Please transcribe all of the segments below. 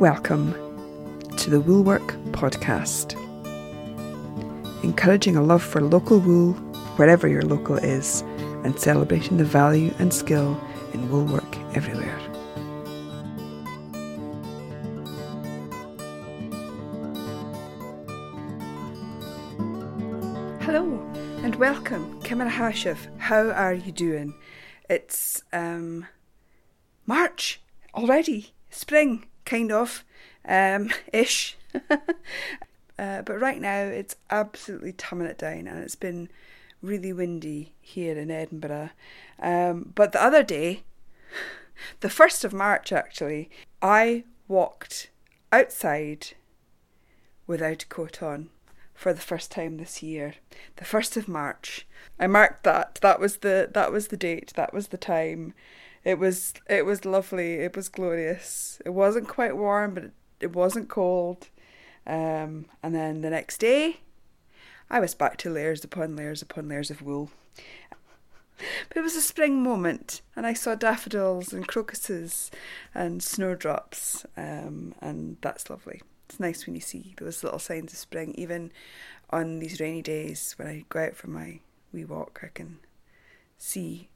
Welcome to the Woolwork Podcast, encouraging a love for local wool wherever your local is and celebrating the value and skill in woolwork everywhere. Hello and welcome, Kimara Hashif. How are you doing? It's um, March already, spring, kind of, um, ish. uh, but right now it's absolutely tumbling it down, and it's been really windy here in Edinburgh. Um, but the other day, the 1st of March actually, I walked outside without a coat on for the first time this year. The 1st of March. I marked that. That was the that was the date. That was the time. It was it was lovely. It was glorious. It wasn't quite warm, but it, wasn't cold. Um, and then the next day, I was back to layers upon layers upon layers of wool. But it was a spring moment, and I saw daffodils and crocuses and snowdrops, um, and that's lovely. It's nice when you see those little signs of spring, even on these rainy days when I go out for my wee walk. I can see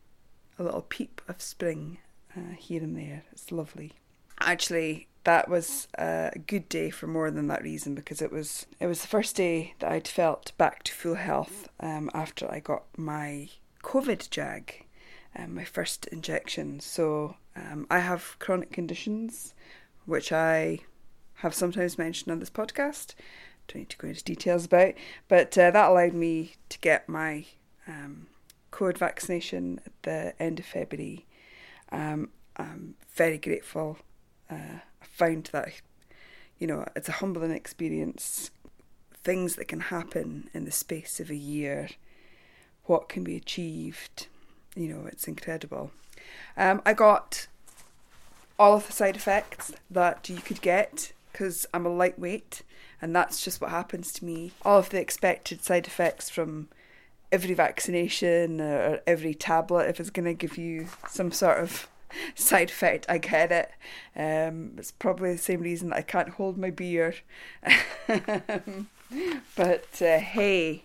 a little peep of spring uh, here and there. It's lovely. Actually, that was a good day for more than that reason because it was it was the first day that I'd felt back to full health um, after I got my COVID jag, um, my first injection. So um, I have chronic conditions, which I have sometimes mentioned on this podcast. Don't need to go into details about, but uh, that allowed me to get my um, Vaccination at the end of February. Um, I'm very grateful. Uh, I found that, you know, it's a humbling experience. Things that can happen in the space of a year, what can be achieved, you know, it's incredible. Um, I got all of the side effects that you could get because I'm a lightweight, and that's just what happens to me. All of the expected side effects from every vaccination or every tablet, if it's going to give you some sort of side effect, I get it. Um, it's probably the same reason that I can't hold my beer. but uh, hey,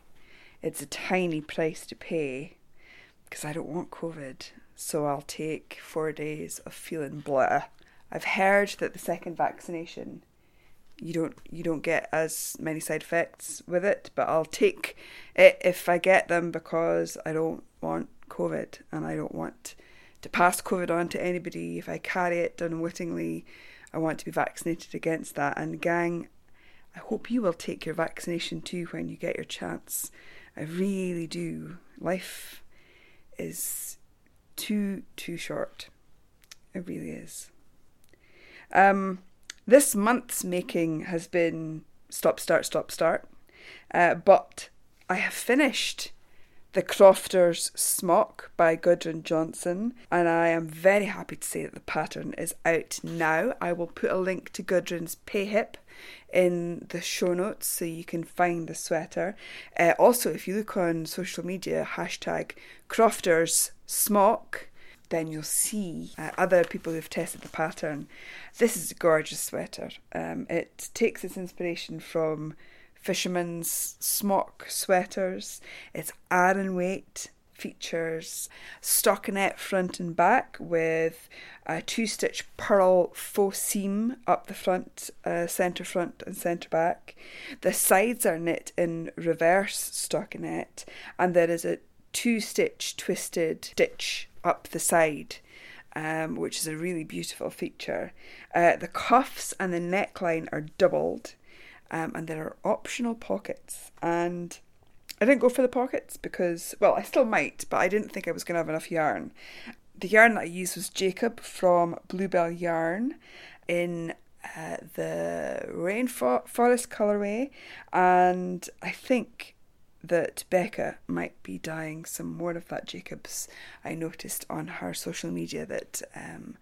it's a tiny price to pay because I don't want COVID. So I'll take four days of feeling blah. I've heard that the second vaccination you don't you don't get as many side effects with it, but I'll take it if I get them because I don't want COVID and I don't want to pass COVID on to anybody. If I carry it unwittingly, I want to be vaccinated against that. And gang, I hope you will take your vaccination too when you get your chance. I really do. Life is too too short. It really is. Um this month's making has been stop, start, stop, start. Uh, but I have finished the Crofters Smock by Gudrun Johnston, and I am very happy to say that the pattern is out now. I will put a link to Gudrun's Payhip in the show notes so you can find the sweater. Uh, also, if you look on social media, hashtag Crofters Smock, then you'll see uh, other people who've tested the pattern. This is a gorgeous sweater. Um, it takes its inspiration from fishermen's smock sweaters. It's Aran weight, features stockinette front and back with a two stitch purl faux seam up the front, uh, centre front, and centre back. The sides are knit in reverse stockinette, and there is a two stitch twisted stitch up the side, um, which is a really beautiful feature. Uh, the cuffs and the neckline are doubled, um, and there are optional pockets. And I didn't go for the pockets because, well, I still might, but I didn't think I was going to have enough yarn. The yarn that I used was Jacob from Bluebell Yarn in uh, the Rainforest colorway, and I think that Becca might be dyeing some more of that Jacobs. I noticed on her social media that um,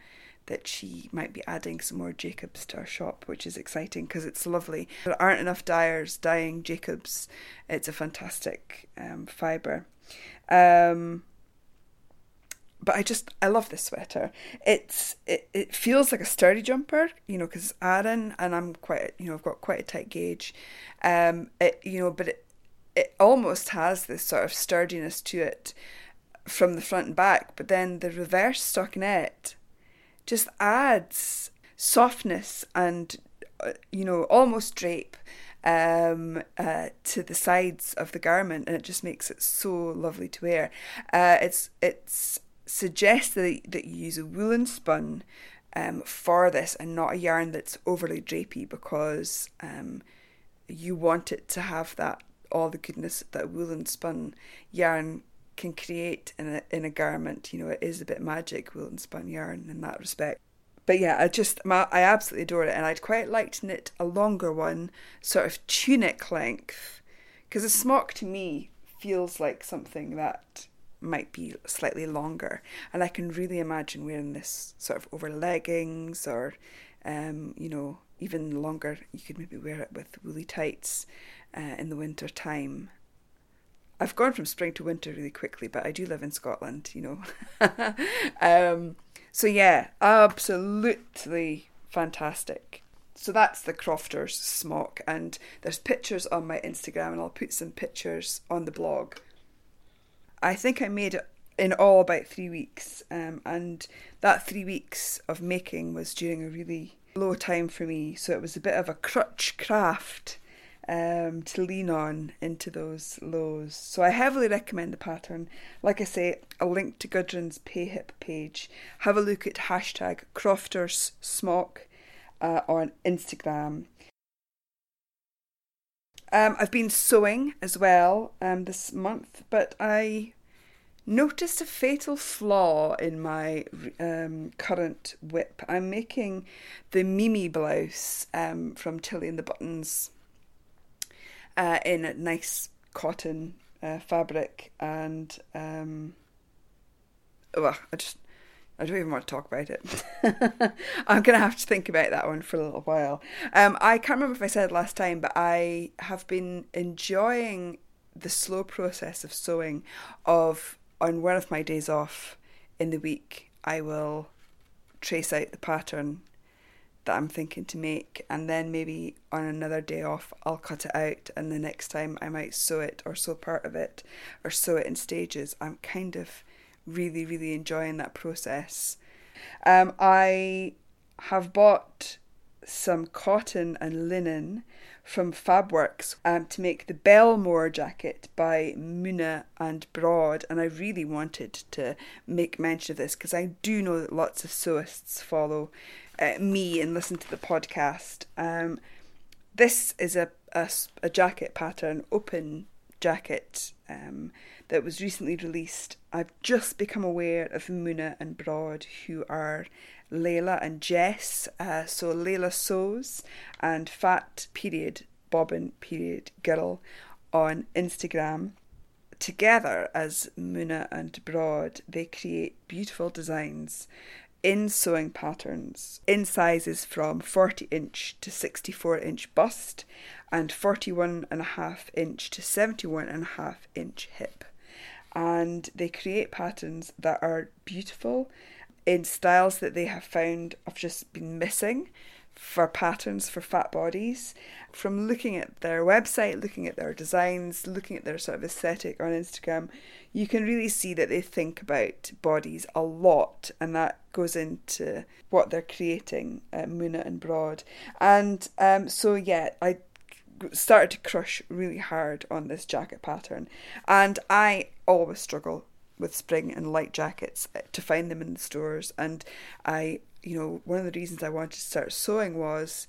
that she might be adding some more Jacobs to our shop, which is exciting because it's lovely. There aren't enough dyers dyeing Jacobs. It's a fantastic um, fibre. Um, but I just I love this sweater. It's it, it feels like a sturdy jumper, you know, because Aran and I'm quite you know I've got quite a tight gauge, um, it you know, but it it almost has this sort of sturdiness to it from the front and back, but then the reverse stockinette just adds softness and uh, you know almost drape um, uh, to the sides of the garment, and it just makes it so lovely to wear. Uh, it's it's suggests that, that you use a woolen spun um, for this and not a yarn that's overly drapey because um, you want it to have that all the goodness that woolen spun yarn can create in a in a garment. You know, it is a bit magic woolen spun yarn in that respect. But yeah, I just I absolutely adore it, and I'd quite like to knit a longer one, sort of tunic length, because a smock to me feels like something that might be slightly longer. And I can really imagine wearing this sort of over leggings or, um, you know, even longer. You could maybe wear it with woolly tights uh, in the winter time. I've gone from spring to winter really quickly, but I do live in Scotland, you know. um, so yeah, absolutely fantastic. So that's the Crofters smock, and there's pictures on my Instagram, and I'll put some pictures on the blog. I think I made it in all about three weeks, um, and that three weeks of making was during a really low time for me, so it was a bit of a crutch craft um, to lean on into those lows. So I heavily recommend the pattern. Like I say, a link to Gudrun's Payhip page. Have a look at hashtag Crofters Smock uh, on Instagram. Um, I've been sewing as well um, this month, but I noticed a fatal flaw in my um, current WIP. I'm making the Mimi blouse um, from Tilly and the Buttons uh, in a nice cotton uh, fabric, and um, oh, I just I don't even want to talk about it. I'm going to have to think about that one for a little while. Um, I can't remember if I said last time, but I have been enjoying the slow process of sewing. Of on one of my days off in the week, I will trace out the pattern that I'm thinking to make, and then maybe on another day off, I'll cut it out, and the next time I might sew it or sew part of it or sew it in stages. I'm kind of really, really enjoying that process. Um, I have bought some cotton and linen from Fabworks um, to make the Belmore jacket by Muna and Broad, and I really wanted to make mention of this because I do know that lots of sewists follow uh, me and listen to the podcast. Um, this is a, a, a jacket pattern, open jacket um, that was recently released. I've just become aware of Muna and Broad, who are Layla and Jess. Uh, so Layla sews and Fat Period Bobbin Period Girl on Instagram. Together as Muna and Broad, they create beautiful designs in sewing patterns. In sizes from 40 inch to 64 inch bust and 41 and a half inch to 71 and a half inch hip. And they create patterns that are beautiful in styles that they have found have just been missing for patterns for fat bodies. From looking at their website, looking at their designs, looking at their sort of aesthetic on Instagram, you can really see that they think about bodies a lot, and that goes into what they're creating, uh, Muna and Broad. And um, so, yeah, I started to crush really hard on this jacket pattern. And I always struggle with spring and light jackets to find them in the stores. And I, you know, one of the reasons I wanted to start sewing was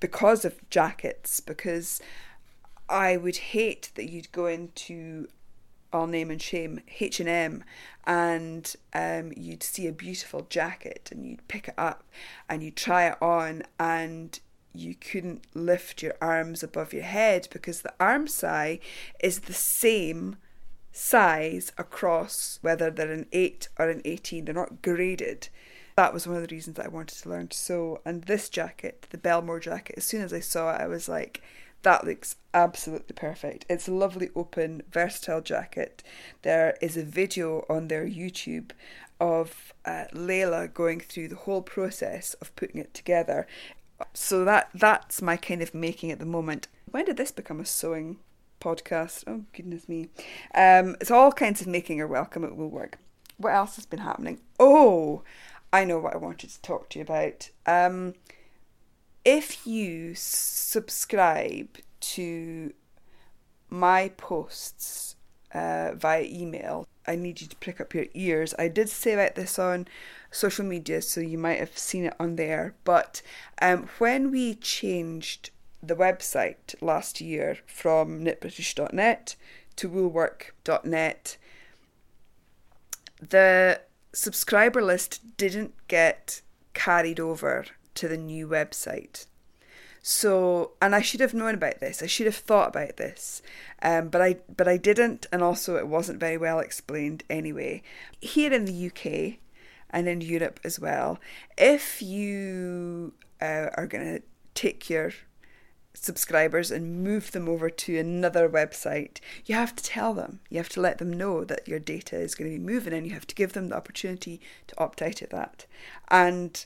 because of jackets, because I would hate that you'd go into I'll name and shame H and M, and um, you'd see a beautiful jacket and you'd pick it up and you'd try it on and you couldn't lift your arms above your head because the arm size is the same size across whether they're an 8 or an 18 they're not graded that was one of the reasons that I wanted to learn to sew and this jacket the Belmore jacket as soon as I saw it I was like that looks absolutely perfect. It's a lovely, open, versatile jacket. There is a video on their YouTube of uh, Layla going through the whole process of putting it together. So that that's my kind of making at the moment. When did this become a sewing podcast? Oh goodness me! Um, it's all kinds of making are welcome. It will work. What else has been happening? Oh, I know what I wanted to talk to you about. Um, if you subscribe to my posts uh, via email, I need you to prick up your ears. I did say about this on social media, so you might have seen it on there. But um, when we changed the website last year from knitbritish.net to woolwork.net, the subscriber list didn't get carried over to the new website. So, and I should have known about this. I should have thought about this, um, but I but I didn't, and also it wasn't very well explained anyway. Here in the UK and in Europe as well, if you uh, are going to take your subscribers and move them over to another website, you have to tell them. You have to let them know that your data is going to be moving, and you have to give them the opportunity to opt out of that. And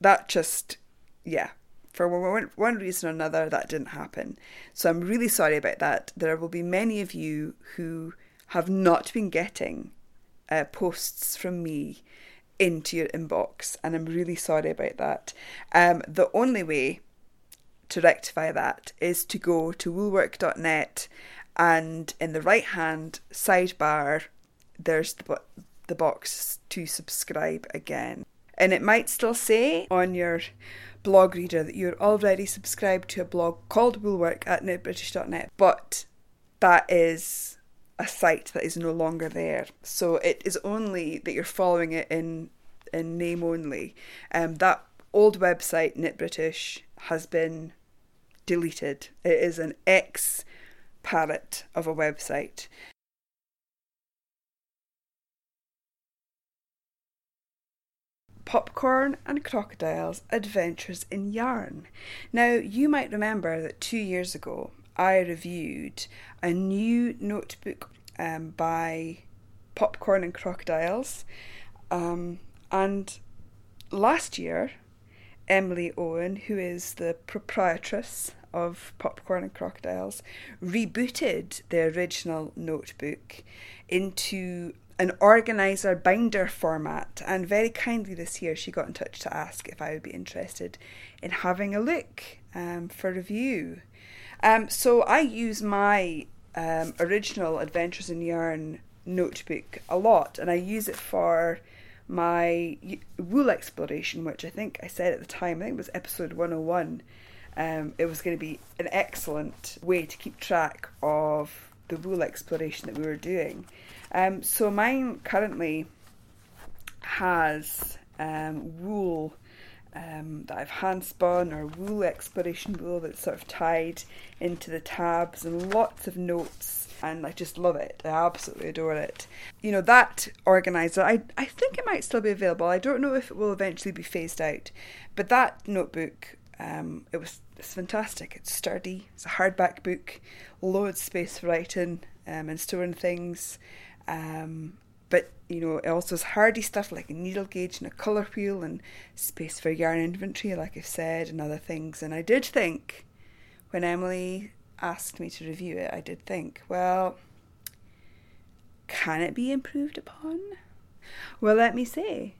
that just, yeah, for one, one reason or another, that didn't happen. So I'm really sorry about that. There will be many of you who have not been getting uh, posts from me into your inbox, and I'm really sorry about that. Um, the only way to rectify that is to go to woolwork.net and in the right hand sidebar, there's the, the box to subscribe again. And it might still say on your blog reader that you're already subscribed to a blog called Woolwork at knitbritish.net, but that is a site that is no longer there. So it is only that you're following it in in name only. Um, that old website, Knit British, has been deleted. It is an ex parrot of a website. Popcorn and Crocodiles Adventures in Yarn. Now, you might remember that two years ago I reviewed a new notebook um, by Popcorn and Crocodiles, um, and last year, Emily Owen, who is the proprietress of Popcorn and Crocodiles, rebooted the original notebook into an organizer binder format and very kindly this year she got in touch to ask if I would be interested in having a look um, for review. Um, so I use my um, original Adventures in Yarn notebook a lot and I use it for my wool exploration, which I think I said at the time, I think it was episode 101. Um, it was going to be an excellent way to keep track of the wool exploration that we were doing. Um, so mine currently has um, wool um, that I've hand spun or wool exploration wool that's sort of tied into the tabs and lots of notes and I just love it. I absolutely adore it. You know, that organizer, I, I think it might still be available. I don't know if it will eventually be phased out, but that notebook, um, it was it's fantastic. It's sturdy. It's a hardback book, loads of space for writing um, and storing things. Um, but you know, it also has hardy stuff like a needle gauge and a colour wheel and space for yarn inventory, like I've said, and other things. And I did think when Emily asked me to review it, I did think, well, can it be improved upon? Well, let me say,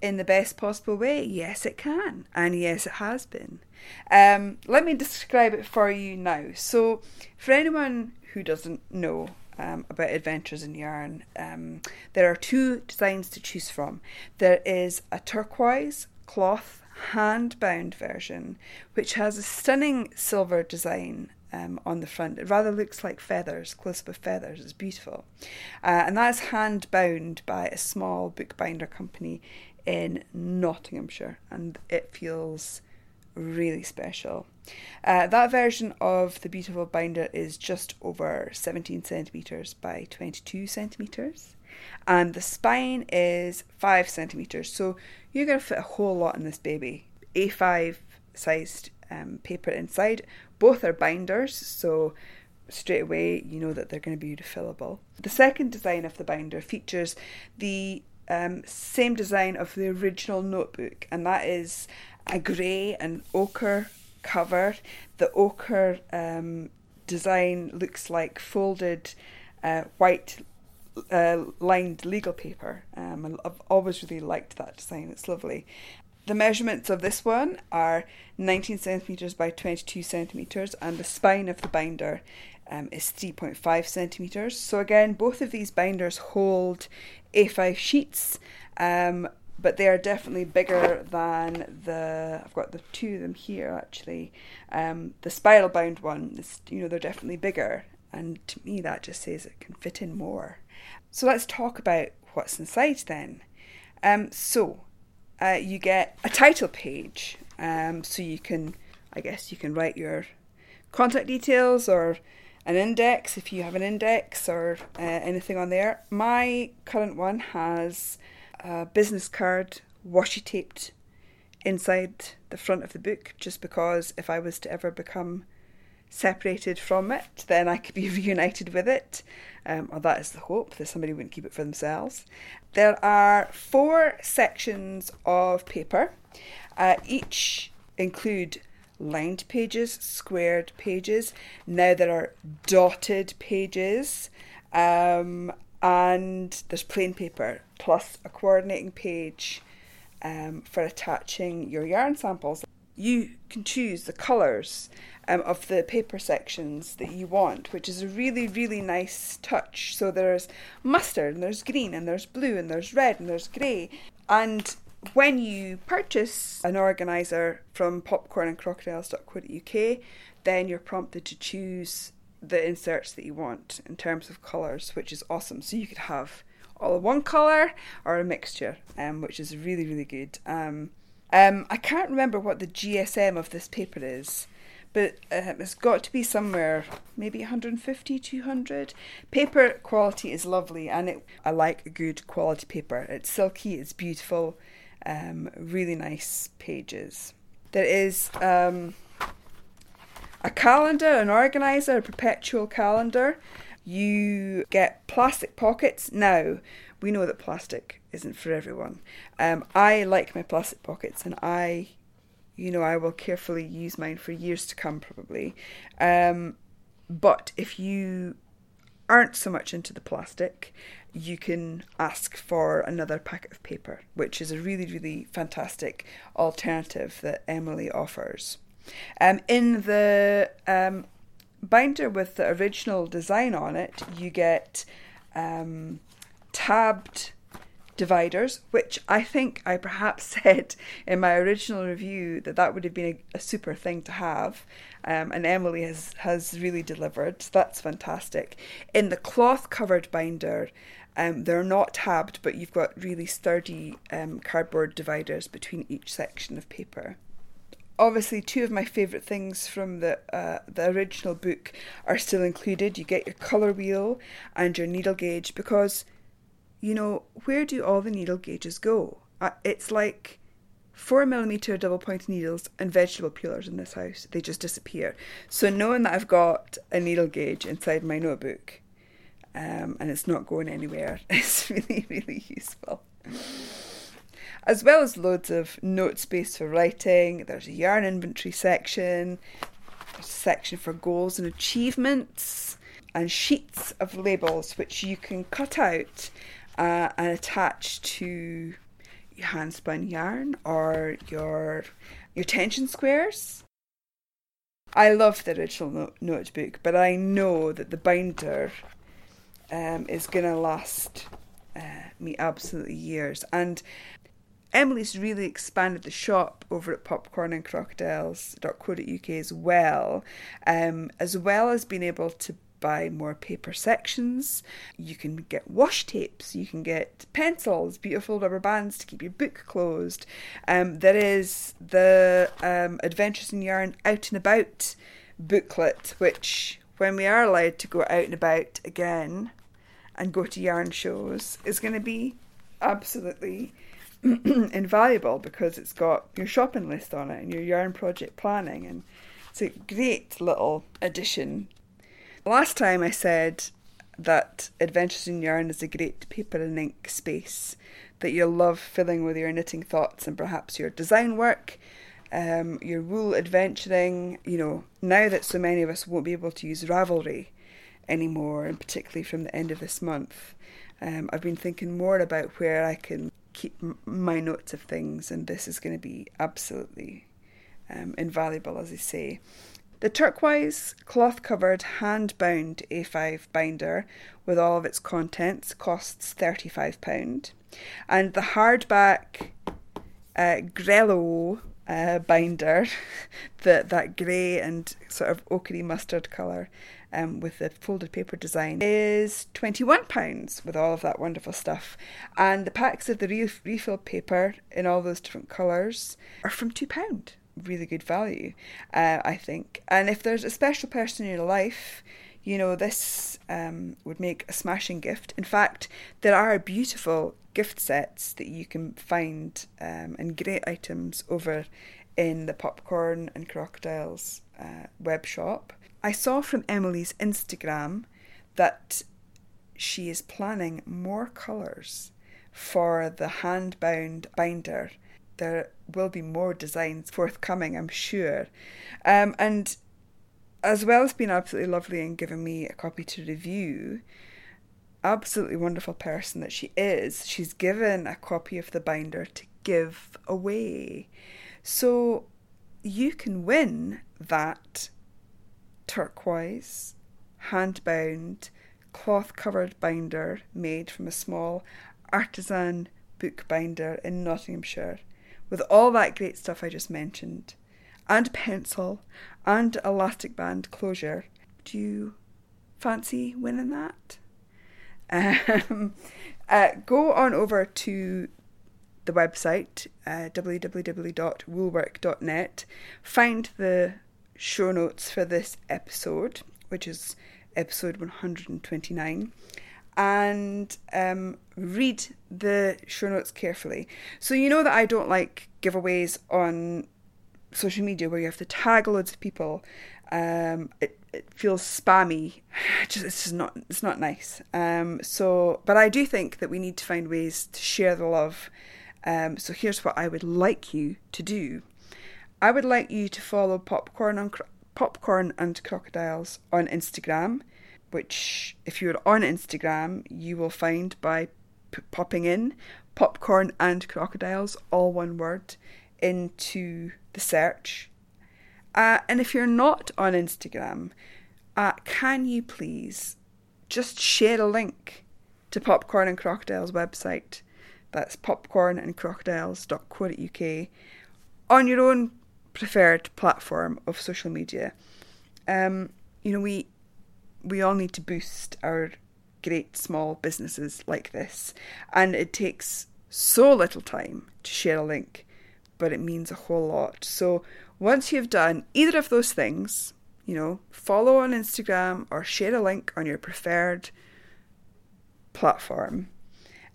in the best possible way, yes, it can, and yes, it has been. Um, let me describe it for you now. So, for anyone who doesn't know, um, about adventures in yarn. Um, there are two designs to choose from. There is a turquoise cloth hand bound version, which has a stunning silver design um, on the front. It rather looks like feathers, close up of feathers. It's beautiful. Uh, and that's hand bound by a small bookbinder company in Nottinghamshire, and it feels really special. Uh, that version of the beautiful binder is just over 17 centimeters by 22 centimeters, and the spine is 5 centimeters. So you're going to fit a whole lot in this baby. A5 sized um, paper inside. Both are binders, so straight away you know that they're going to be refillable. The second design of the binder features the um, same design of the original notebook, and that is a grey and ochre cover. The ochre um, design looks like folded uh, white uh, lined legal paper. Um, I've always really liked that design, it's lovely. The measurements of this one are 19 centimetres by 22 centimetres, and the spine of the binder um, is 3.5 centimetres. So, again, both of these binders hold A5 sheets, um, but they are definitely bigger than the. I've got the two of them here actually. Um, the spiral bound one is, you know, they're definitely bigger, and to me that just says it can fit in more. So, let's talk about what's inside then. Um, so, uh, you get a title page. Um, so you can, I guess, you can write your contact details or an index if you have an index or uh, anything on there. My current one has a business card washi taped inside the front of the book just because if I was to ever become separated from it, then I could be reunited with it. Um, or that is the hope that somebody wouldn't keep it for themselves. There are four sections of paper. Uh, each include lined pages, squared pages. Now there are dotted pages, um, and there's plain paper plus a coordinating page um, for attaching your yarn samples. You can choose the colours um, of the paper sections that you want, which is a really, really nice touch. So there's mustard, and there's green, and there's blue, and there's red, and there's grey. And when you purchase an organiser from popcornandcrocodiles.co.uk, then you're prompted to choose the inserts that you want in terms of colours, which is awesome. So you could have all one colour or a mixture, um, which is really, really good. Um, um, I can't remember what the GSM of this paper is, but um, it's got to be somewhere maybe 150 200 paper quality is lovely and it, i like good quality paper. It's silky it's beautiful um, really nice pages. There is um, a calendar an organizer a perpetual calendar. You get plastic pockets. Now we know that plastic isn't for everyone. Um, i like my plastic pockets and i you know, I will carefully use mine for years to come, probably. Um, but if you aren't so much into the plastic, you can ask for another packet of paper, which is a really, really fantastic alternative that Emily offers. Um, in the um, binder with the original design on it, you get um, tabbed dividers, which I think I perhaps said in my original review that that would have been a, a super thing to have. Um, and Emily has, has really delivered. So that's fantastic. In the cloth covered binder, um, they're not tabbed, but you've got really sturdy um, cardboard dividers between each section of paper. Obviously, two of my favourite things from the uh, the original book are still included. You get your colour wheel and your needle gauge because you know, where do all the needle gauges go? Uh, it's like four millimeter double point needles and vegetable peelers in this house. They just disappear. So knowing that I've got a needle gauge inside my notebook um, and it's not going anywhere is really, really useful. As well as loads of note space for writing, there's a yarn inventory section, there's a section for goals and achievements, and sheets of labels which you can cut out uh, and attach to your hand spun yarn or your your tension squares. I love the original notebook, but I know that the binder um, is going to last uh, me absolutely years. And Emily's really expanded the shop over at Popcorn and popcornandcrocodiles.co.uk as well, um, as well as being able to buy more paper sections. You can get wash tapes, you can get pencils, beautiful rubber bands to keep your book closed. Um, there is the um, Adventures in Yarn Out and About booklet, which, when we are allowed to go out and about again and go to yarn shows, is going to be absolutely invaluable because it's got your shopping list on it and your yarn project planning and it's a great little addition Last time I said that Adventures in Yarn is a great paper and ink space that you'll love filling with your knitting thoughts and perhaps your design work, um, your wool adventuring. You know, now that so many of us won't be able to use Ravelry anymore, and particularly from the end of this month, um, I've been thinking more about where I can keep m- my notes of things, and this is going to be absolutely um, invaluable, as I say. The turquoise cloth covered hand bound A5 binder with all of its contents costs £35. And the hardback uh, Grello uh, binder, the, that grey and sort of ochre mustard colour um, with the folded paper design, is £21 with all of that wonderful stuff. And the packs of the refill paper in all those different colours are from £2 really good value, uh, I think. And if there's a special person in your life, you know, this um, would make a smashing gift. In fact, there are beautiful gift sets that you can find um, and great items over in the Popcorn and Crocodiles uh, web shop. I saw from Emily's Instagram that she is planning more colours for the hand bound binder there will be more designs forthcoming, I'm sure. Um, and as well as being absolutely lovely and giving me a copy to review, absolutely wonderful person that she is, she's given a copy of the binder to give away. So you can win that turquoise, hand bound, cloth covered binder made from a small artisan bookbinder in Nottinghamshire with all that great stuff I just mentioned, and pencil, and elastic band closure. Do you fancy winning that? Um, uh, go on over to the website uh, www.woolwork.net, find the show notes for this episode, which is episode 129, and um, read the show notes carefully. So, you know that I don't like giveaways on social media where you have to tag loads of people. Um, it, it feels spammy. Just it's just not it's not nice. Um, so, but I do think that we need to find ways to share the love. Um, so here's what I would like you to do. I would like you to follow Popcorn on Popcorn and Crocodiles on Instagram which, if you're on Instagram, you will find by p- popping in popcorn and crocodiles, all one word, into the search. Uh, and if you're not on Instagram, uh, can you please just share a link to Popcorn and Crocodiles website? That's popcornandcrocodiles.co.uk on your own preferred platform of social media. Um, you know, we we all need to boost our great small businesses like this. And it takes so little time to share a link, but it means a whole lot. So once you've done either of those things, you know, follow on Instagram or share a link on your preferred platform,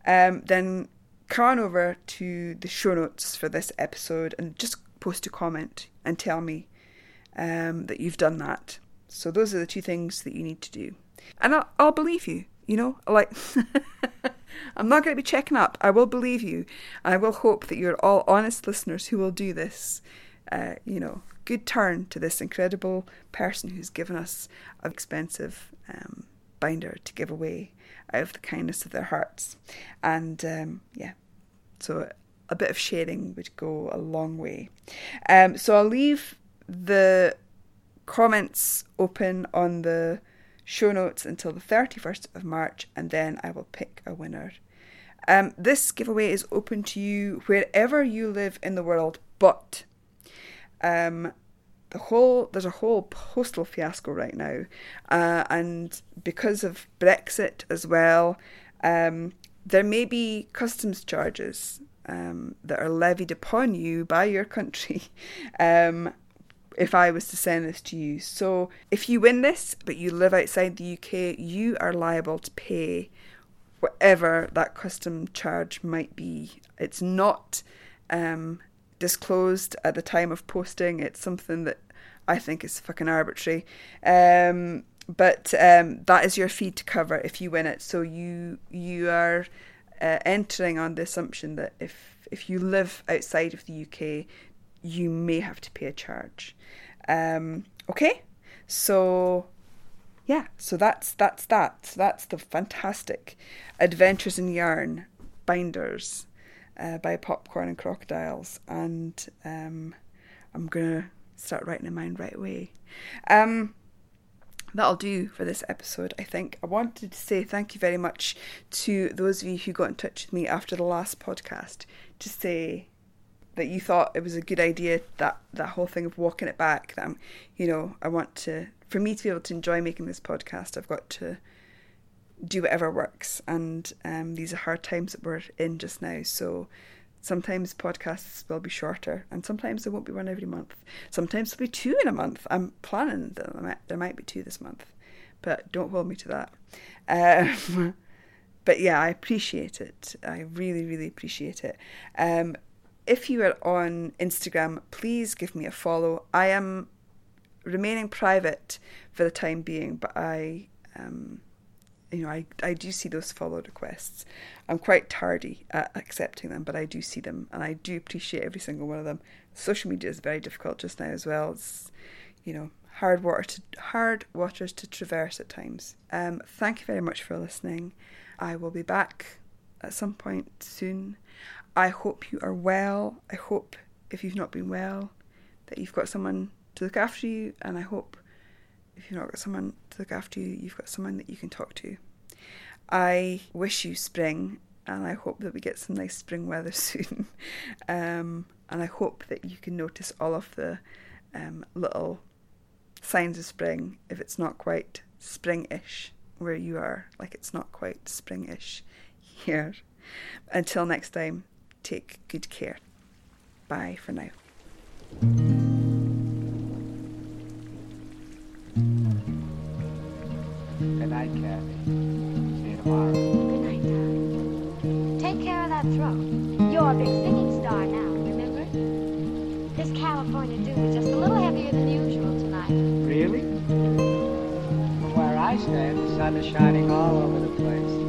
um, then come on over to the show notes for this episode and just post a comment and tell me um, that you've done that. So those are the two things that you need to do. And I'll, I'll believe you, you know, like I'm not going to be checking up. I will believe you. I will hope that you're all honest listeners who will do this. Uh, you know, good turn to this incredible person who's given us an expensive um, binder to give away out of the kindness of their hearts. And um, yeah, so a bit of sharing would go a long way. Um, so I'll leave the comments open on the show notes until the 31st of March, and then I will pick a winner. Um, this giveaway is open to you wherever you live in the world, but um, the whole there's a whole postal fiasco right now, uh, and because of Brexit as well, um, there may be customs charges um, that are levied upon you by your country. If I was to send this to you. So if you win this, but you live outside the UK, you are liable to pay whatever that custom charge might be. It's not um, disclosed at the time of posting. It's something that I think is fucking arbitrary. Um, but um, that is your fee to cover if you win it. So you you are uh, entering on the assumption that if if you live outside of the UK, you may have to pay a charge. Um, okay, so yeah, so that's that's that. So that's the fantastic Adventures in Yarn binders uh, by Popcorn and Crocodiles, and um, I'm gonna start writing in mine right away. Um, that'll do for this episode, I think. I wanted to say thank you very much to those of you who got in touch with me after the last podcast to say that you thought it was a good idea that that whole thing of walking it back that I'm, you know I want to for me to be able to enjoy making this podcast I've got to do whatever works and um, these are hard times that we're in just now so Sometimes podcasts will be shorter, and sometimes there won't be one every month. Sometimes there'll be two in a month. I'm planning that there might, there might be two this month, but don't hold me to that. Um, but yeah, I appreciate it. I really, really appreciate it. Um, if you are on Instagram, please give me a follow. I am remaining private for the time being, but I um, you know, I, I do see those follow requests. I'm quite tardy at accepting them, but I do see them and I do appreciate every single one of them. Social media is very difficult just now as well. It's, you know, hard water to, hard waters to traverse at times. Um, thank you very much for listening. I will be back at some point soon. I hope you are well. I hope if you've not been well, that you've got someone to look after you, and I hope if you've not got someone to look after you, you've got someone that you can talk to. I wish you spring, and I hope that we get some nice spring weather soon. um, and I hope that you can notice all of the um, little signs of spring if it's not quite spring-ish where you are, like it's not quite spring-ish here. Until next time, take good care. Bye for now. Good night, Kathy. See you tomorrow. Good night, darling. Take care of that throat. You're a big singing star now, remember? This California dew is just a little heavier than usual tonight. Really? From where I stand, the sun is shining all over the place.